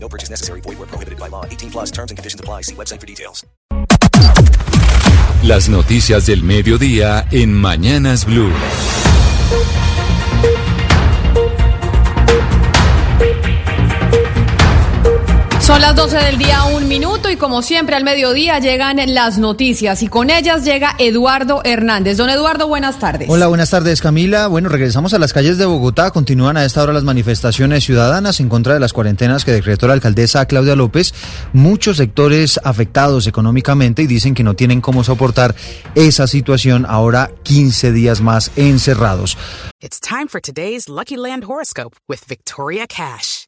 No purchase necessary. Void where prohibited by law. 18 plus terms and conditions apply. See website for details. Las noticias del mediodía en Mañanas Blue. Son las 12 del día, un minuto, y como siempre al mediodía llegan las noticias y con ellas llega Eduardo Hernández. Don Eduardo, buenas tardes. Hola, buenas tardes Camila. Bueno, regresamos a las calles de Bogotá. Continúan a esta hora las manifestaciones ciudadanas en contra de las cuarentenas que decretó la alcaldesa Claudia López. Muchos sectores afectados económicamente y dicen que no tienen cómo soportar esa situación ahora 15 días más encerrados. It's time for today's Lucky Land horoscope with Victoria Cash.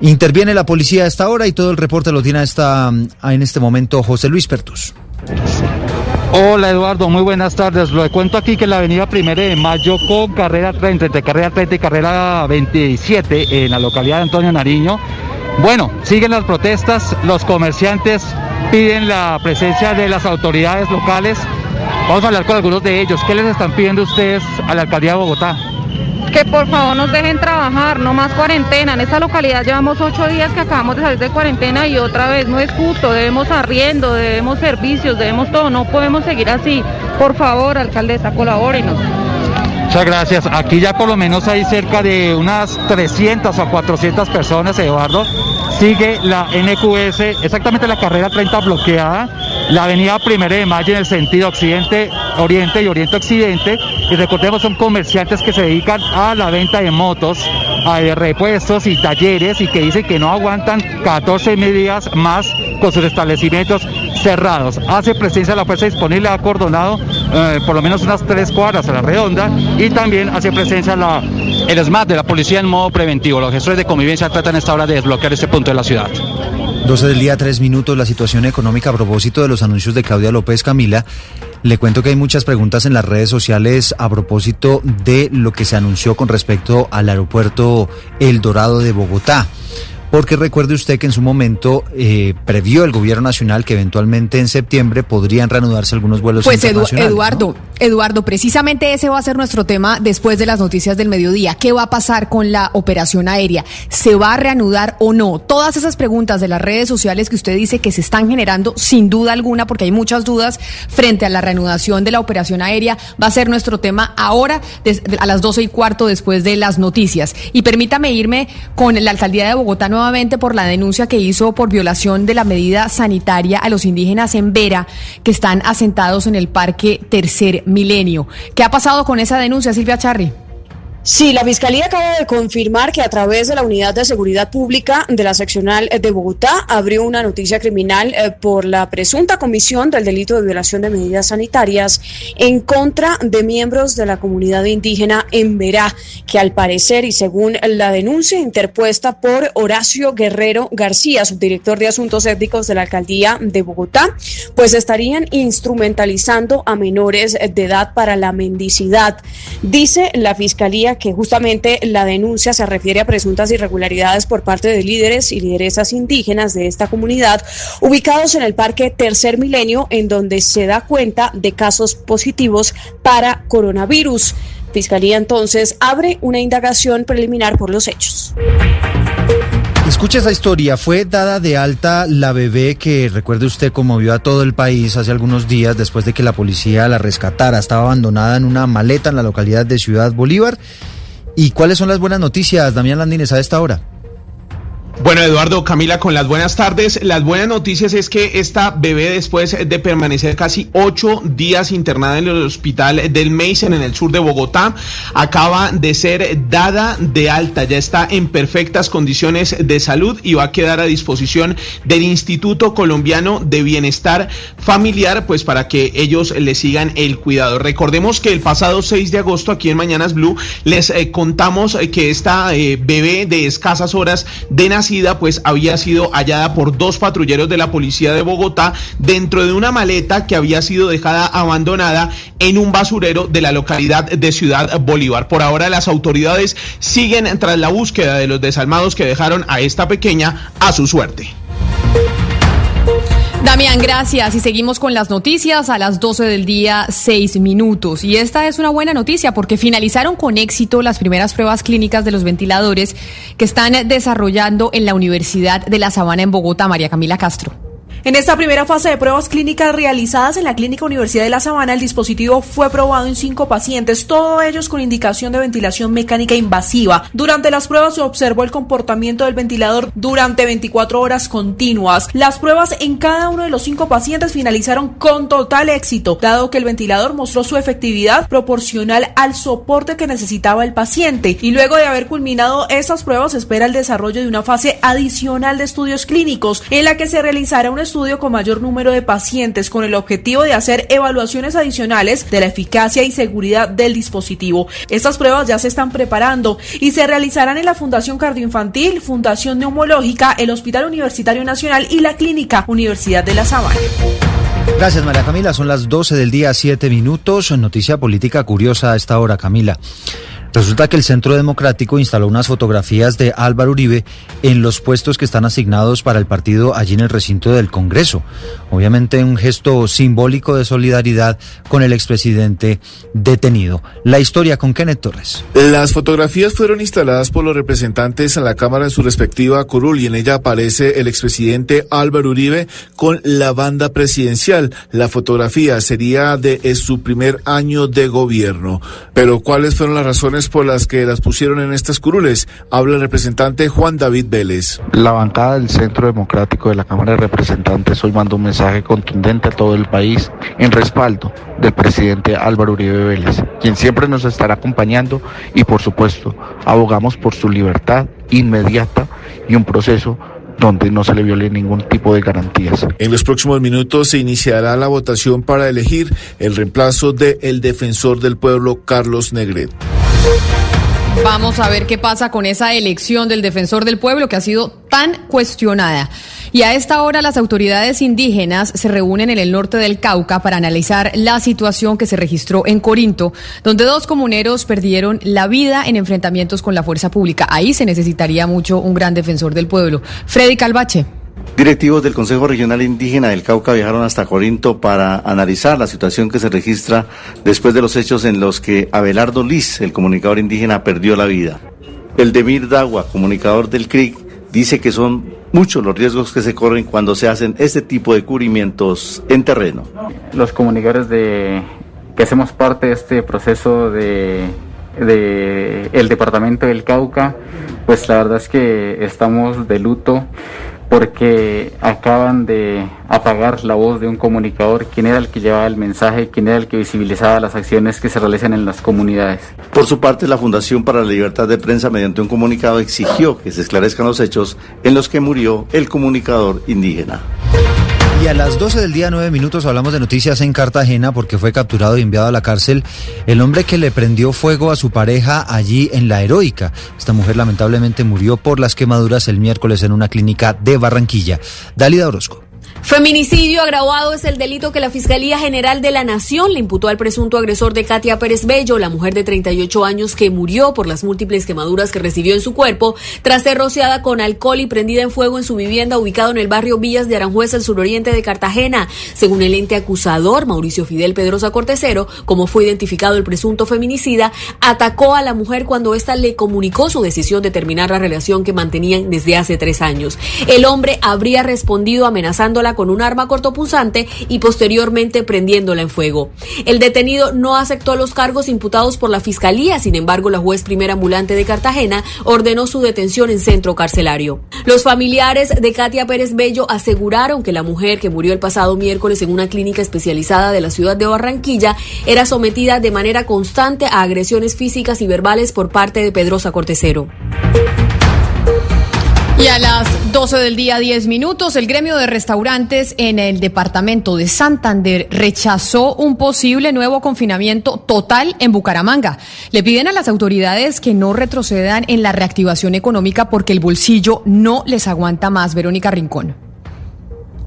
Interviene la policía a esta hora y todo el reporte lo tiene a esta, en este momento José Luis Pertus. Hola Eduardo, muy buenas tardes. Lo cuento aquí que la avenida Primera de Mayo con carrera 30, entre carrera 30 y carrera 27 en la localidad de Antonio Nariño. Bueno, siguen las protestas, los comerciantes piden la presencia de las autoridades locales. Vamos a hablar con algunos de ellos. ¿Qué les están pidiendo ustedes a la alcaldía de Bogotá? Que por favor nos dejen trabajar, no más cuarentena. En esta localidad llevamos ocho días que acabamos de salir de cuarentena y otra vez no es justo, debemos arriendo, debemos servicios, debemos todo, no podemos seguir así. Por favor, alcaldesa, colabórenos. Muchas gracias. Aquí ya por lo menos hay cerca de unas 300 o 400 personas, Eduardo. Sigue la NQS, exactamente la carrera 30 bloqueada, la avenida Primera de Mayo en el sentido occidente, oriente y oriente-occidente. Y recordemos, son comerciantes que se dedican a la venta de motos, a repuestos y talleres y que dicen que no aguantan 14 días más con sus establecimientos cerrados. Hace presencia la fuerza disponible, ha acordonado eh, por lo menos unas tres cuadras a la redonda y también hace presencia el SMAT de la policía en modo preventivo. Los gestores de convivencia tratan esta hora de desbloquear este punto de la ciudad. 12 del día, 3 minutos, la situación económica a propósito de los anuncios de Claudia López Camila. Le cuento que hay muchas preguntas en las redes sociales a propósito de lo que se anunció con respecto al aeropuerto El Dorado de Bogotá. Porque recuerde usted que en su momento eh, previó el gobierno nacional que eventualmente en septiembre podrían reanudarse algunos vuelos pues internacionales. Eduardo, ¿no? Eduardo, precisamente ese va a ser nuestro tema después de las noticias del mediodía. ¿Qué va a pasar con la operación aérea? ¿Se va a reanudar o no? Todas esas preguntas de las redes sociales que usted dice que se están generando, sin duda alguna, porque hay muchas dudas frente a la reanudación de la operación aérea, va a ser nuestro tema ahora a las 12 y cuarto después de las noticias. Y permítame irme con la alcaldía de Bogotá nuevamente por la denuncia que hizo por violación de la medida sanitaria a los indígenas en Vera que están asentados en el Parque Tercer Milenio. ¿Qué ha pasado con esa denuncia, Silvia Charri? Sí, la Fiscalía acaba de confirmar que a través de la Unidad de Seguridad Pública de la Seccional de Bogotá abrió una noticia criminal eh, por la presunta comisión del delito de violación de medidas sanitarias en contra de miembros de la comunidad indígena en Verá, que al parecer y según la denuncia interpuesta por Horacio Guerrero García, subdirector de Asuntos Étnicos de la Alcaldía de Bogotá, pues estarían instrumentalizando a menores de edad para la mendicidad. Dice la Fiscalía que justamente la denuncia se refiere a presuntas irregularidades por parte de líderes y lideresas indígenas de esta comunidad ubicados en el Parque Tercer Milenio, en donde se da cuenta de casos positivos para coronavirus. Fiscalía entonces abre una indagación preliminar por los hechos. Escuche esa historia. Fue dada de alta la bebé que, recuerde usted, conmovió a todo el país hace algunos días después de que la policía la rescatara. Estaba abandonada en una maleta en la localidad de Ciudad Bolívar. ¿Y cuáles son las buenas noticias, Damián Landines, a esta hora? Bueno, Eduardo, Camila, con las buenas tardes. Las buenas noticias es que esta bebé, después de permanecer casi ocho días internada en el hospital del Mason en el sur de Bogotá, acaba de ser dada de alta. Ya está en perfectas condiciones de salud y va a quedar a disposición del Instituto Colombiano de Bienestar Familiar, pues para que ellos le sigan el cuidado. Recordemos que el pasado 6 de agosto, aquí en Mañanas Blue, les eh, contamos que esta eh, bebé de escasas horas de nacimiento pues había sido hallada por dos patrulleros de la policía de Bogotá dentro de una maleta que había sido dejada abandonada en un basurero de la localidad de Ciudad Bolívar. Por ahora las autoridades siguen tras la búsqueda de los desalmados que dejaron a esta pequeña a su suerte. Damián, gracias. Y seguimos con las noticias a las 12 del día, 6 minutos. Y esta es una buena noticia porque finalizaron con éxito las primeras pruebas clínicas de los ventiladores que están desarrollando en la Universidad de La Sabana en Bogotá, María Camila Castro. En esta primera fase de pruebas clínicas realizadas en la Clínica Universidad de La Sabana, el dispositivo fue probado en cinco pacientes, todos ellos con indicación de ventilación mecánica invasiva. Durante las pruebas se observó el comportamiento del ventilador durante 24 horas continuas. Las pruebas en cada uno de los cinco pacientes finalizaron con total éxito, dado que el ventilador mostró su efectividad proporcional al soporte que necesitaba el paciente. Y luego de haber culminado estas pruebas, se espera el desarrollo de una fase adicional de estudios clínicos, en la que se realizará un estudio estudio con mayor número de pacientes con el objetivo de hacer evaluaciones adicionales de la eficacia y seguridad del dispositivo. Estas pruebas ya se están preparando y se realizarán en la Fundación Cardioinfantil, Fundación Neumológica, el Hospital Universitario Nacional y la Clínica Universidad de La Sabana. Gracias, María Camila. Son las 12 del día, 7 minutos. Noticia política curiosa a esta hora, Camila. Resulta que el Centro Democrático instaló unas fotografías de Álvaro Uribe en los puestos que están asignados para el partido allí en el recinto del Congreso. Obviamente un gesto simbólico de solidaridad con el expresidente detenido. La historia con Kenneth Torres. Las fotografías fueron instaladas por los representantes en la Cámara en su respectiva curul y en ella aparece el expresidente Álvaro Uribe con la banda presidencial. La fotografía sería de su primer año de gobierno. Pero ¿cuáles fueron las razones por las que las pusieron en estas curules? Habla el representante Juan David Vélez. La bancada del Centro Democrático de la Cámara de Representantes hoy mandó un mensaje contundente a todo el país en respaldo del presidente Álvaro Uribe Vélez, quien siempre nos estará acompañando y por supuesto abogamos por su libertad inmediata y un proceso donde no se le viole ningún tipo de garantías. En los próximos minutos se iniciará la votación para elegir el reemplazo del el defensor del pueblo Carlos Negret. Vamos a ver qué pasa con esa elección del defensor del pueblo que ha sido tan cuestionada. Y a esta hora las autoridades indígenas se reúnen en el norte del Cauca para analizar la situación que se registró en Corinto, donde dos comuneros perdieron la vida en enfrentamientos con la fuerza pública. Ahí se necesitaría mucho un gran defensor del pueblo. Freddy Calvache. Directivos del Consejo Regional Indígena del Cauca viajaron hasta Corinto para analizar la situación que se registra después de los hechos en los que Abelardo Liz, el comunicador indígena, perdió la vida. El Demir Dagua, comunicador del CRIC, dice que son muchos los riesgos que se corren cuando se hacen este tipo de cubrimientos en terreno. Los comunicadores de que hacemos parte de este proceso de, de el departamento del Cauca, pues la verdad es que estamos de luto porque acaban de apagar la voz de un comunicador, quien era el que llevaba el mensaje, quien era el que visibilizaba las acciones que se realizan en las comunidades. Por su parte, la Fundación para la Libertad de Prensa, mediante un comunicado, exigió que se esclarezcan los hechos en los que murió el comunicador indígena. Y a las 12 del día, 9 minutos, hablamos de noticias en Cartagena porque fue capturado y enviado a la cárcel el hombre que le prendió fuego a su pareja allí en La Heroica. Esta mujer lamentablemente murió por las quemaduras el miércoles en una clínica de Barranquilla. Dalida Orozco. Feminicidio agravado es el delito que la Fiscalía General de la Nación le imputó al presunto agresor de Katia Pérez Bello, la mujer de 38 años que murió por las múltiples quemaduras que recibió en su cuerpo tras ser rociada con alcohol y prendida en fuego en su vivienda ubicado en el barrio Villas de Aranjuez, el suroriente de Cartagena. Según el ente acusador, Mauricio Fidel Pedrosa Cortesero, como fue identificado el presunto feminicida, atacó a la mujer cuando ésta le comunicó su decisión de terminar la relación que mantenían desde hace tres años. El hombre habría respondido amenazándola con un arma cortopunzante y posteriormente prendiéndola en fuego. El detenido no aceptó los cargos imputados por la fiscalía, sin embargo, la juez primera ambulante de Cartagena ordenó su detención en centro carcelario. Los familiares de Katia Pérez Bello aseguraron que la mujer que murió el pasado miércoles en una clínica especializada de la ciudad de Barranquilla era sometida de manera constante a agresiones físicas y verbales por parte de Pedrosa Cortesero. Y a las 12 del día, 10 minutos, el gremio de restaurantes en el departamento de Santander rechazó un posible nuevo confinamiento total en Bucaramanga. Le piden a las autoridades que no retrocedan en la reactivación económica porque el bolsillo no les aguanta más. Verónica Rincón.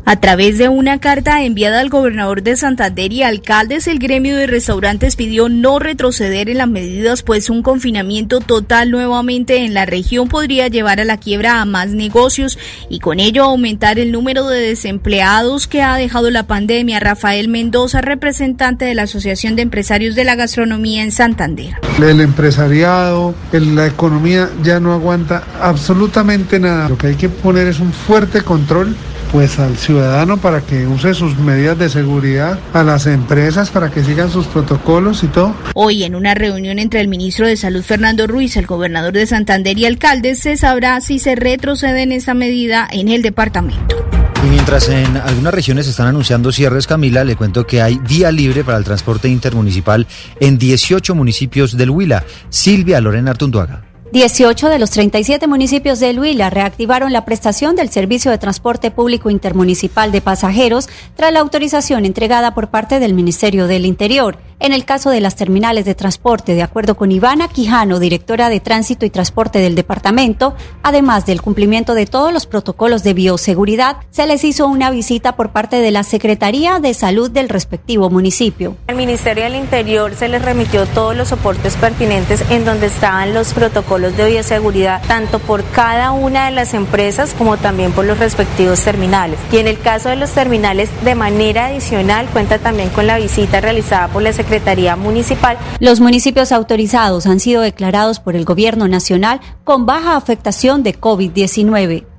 A través de una carta enviada al gobernador de Santander y alcaldes, el gremio de restaurantes pidió no retroceder en las medidas, pues un confinamiento total nuevamente en la región podría llevar a la quiebra a más negocios y con ello aumentar el número de desempleados que ha dejado la pandemia. Rafael Mendoza, representante de la Asociación de Empresarios de la Gastronomía en Santander. El empresariado, la economía ya no aguanta absolutamente nada. Lo que hay que poner es un fuerte control pues al ciudadano para que use sus medidas de seguridad, a las empresas para que sigan sus protocolos y todo. Hoy en una reunión entre el ministro de Salud Fernando Ruiz, el gobernador de Santander y alcaldes se sabrá si se retrocede en esa medida en el departamento. Y mientras en algunas regiones están anunciando cierres, Camila, le cuento que hay vía libre para el transporte intermunicipal en 18 municipios del Huila. Silvia Lorena Artunduaga. 18 de los 37 municipios de Huila reactivaron la prestación del servicio de transporte público intermunicipal de pasajeros tras la autorización entregada por parte del Ministerio del Interior. En el caso de las terminales de transporte, de acuerdo con Ivana Quijano, directora de Tránsito y Transporte del departamento, además del cumplimiento de todos los protocolos de bioseguridad, se les hizo una visita por parte de la Secretaría de Salud del respectivo municipio. Al Ministerio del Interior se les remitió todos los soportes pertinentes en donde estaban los protocolos de bioseguridad, tanto por cada una de las empresas como también por los respectivos terminales. Y en el caso de los terminales, de manera adicional, cuenta también con la visita realizada por la Secretaría Secretaría Municipal. Los municipios autorizados han sido declarados por el Gobierno Nacional con baja afectación de COVID-19.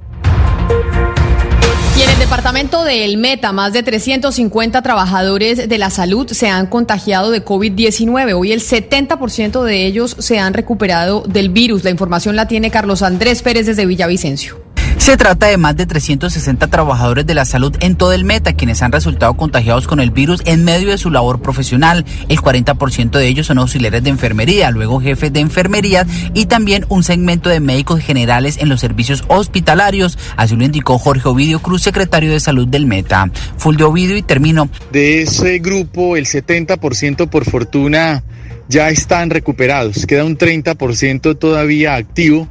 Y en el departamento de El Meta, más de 350 trabajadores de la salud se han contagiado de COVID-19. Hoy el 70% de ellos se han recuperado del virus. La información la tiene Carlos Andrés Pérez desde Villavicencio. Se trata de más de 360 trabajadores de la salud en todo el meta quienes han resultado contagiados con el virus en medio de su labor profesional. El 40% de ellos son auxiliares de enfermería, luego jefes de enfermería y también un segmento de médicos generales en los servicios hospitalarios. Así lo indicó Jorge Ovidio Cruz, secretario de salud del meta. Full de Ovidio y termino. De ese grupo, el 70% por fortuna ya están recuperados. Queda un 30% todavía activo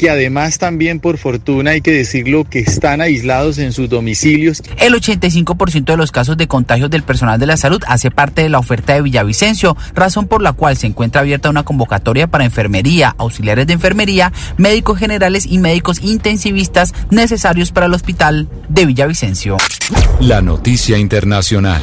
que además también por fortuna hay que decirlo que están aislados en sus domicilios. El 85% de los casos de contagios del personal de la salud hace parte de la oferta de Villavicencio, razón por la cual se encuentra abierta una convocatoria para enfermería, auxiliares de enfermería, médicos generales y médicos intensivistas necesarios para el hospital de Villavicencio. La noticia internacional.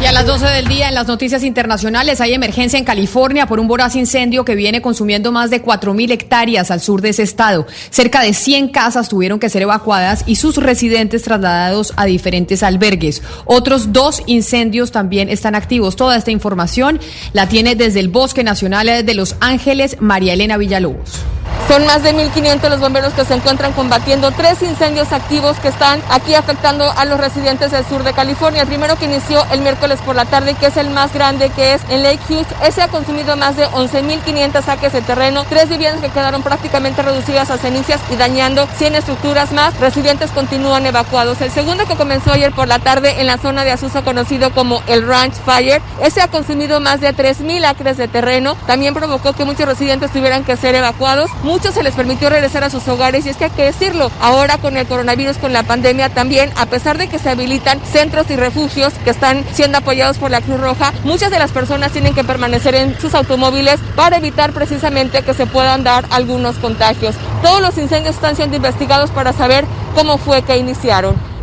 Y a las 12 del día en las noticias internacionales hay emergencia en California por un voraz incendio que viene consumiendo más de 4.000 hectáreas al sur de ese estado. Cerca de 100 casas tuvieron que ser evacuadas y sus residentes trasladados a diferentes albergues. Otros dos incendios también están activos. Toda esta información la tiene desde el Bosque Nacional de Los Ángeles María Elena Villalobos. Son más de 1.500 los bomberos que se encuentran combatiendo tres incendios activos que están aquí afectando a los residentes del sur de California. El primero que inició el miércoles por la tarde, que es el más grande, que es en Lake Hughes. Ese ha consumido más de 11.500 saques de terreno, tres viviendas que quedaron prácticamente reducidas a cenizas y dañando 100 estructuras más. Residentes continúan evacuados. El segundo que comenzó ayer por la tarde en la zona de Azusa, conocido como el Ranch Fire, ese ha consumido más de 3.000 acres de terreno. También provocó que muchos residentes tuvieran que ser evacuados muchos se les permitió regresar a sus hogares y es que hay que decirlo, ahora con el coronavirus, con la pandemia también, a pesar de que se habilitan centros y refugios que están siendo apoyados por la Cruz Roja, muchas de las personas tienen que permanecer en sus automóviles para evitar precisamente que se puedan dar algunos contagios. Todos los incendios están siendo investigados para saber cómo fue que iniciaron.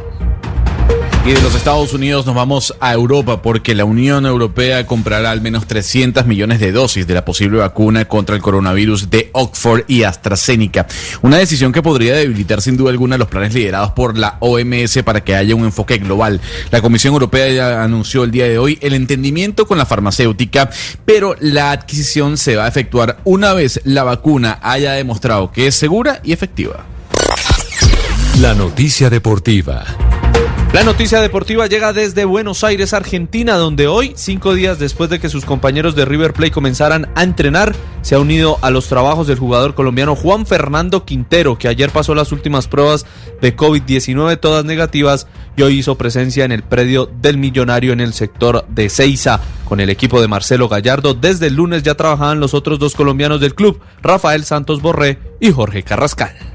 Y de los Estados Unidos nos vamos a Europa porque la Unión Europea comprará al menos 300 millones de dosis de la posible vacuna contra el coronavirus de Oxford y AstraZeneca. Una decisión que podría debilitar sin duda alguna los planes liderados por la OMS para que haya un enfoque global. La Comisión Europea ya anunció el día de hoy el entendimiento con la farmacéutica, pero la adquisición se va a efectuar una vez la vacuna haya demostrado que es segura y efectiva. La noticia deportiva. La noticia deportiva llega desde Buenos Aires, Argentina, donde hoy, cinco días después de que sus compañeros de River Plate comenzaran a entrenar, se ha unido a los trabajos del jugador colombiano Juan Fernando Quintero, que ayer pasó las últimas pruebas de COVID-19, todas negativas, y hoy hizo presencia en el predio del Millonario en el sector de Ceiza. Con el equipo de Marcelo Gallardo, desde el lunes ya trabajaban los otros dos colombianos del club, Rafael Santos Borré y Jorge Carrascal.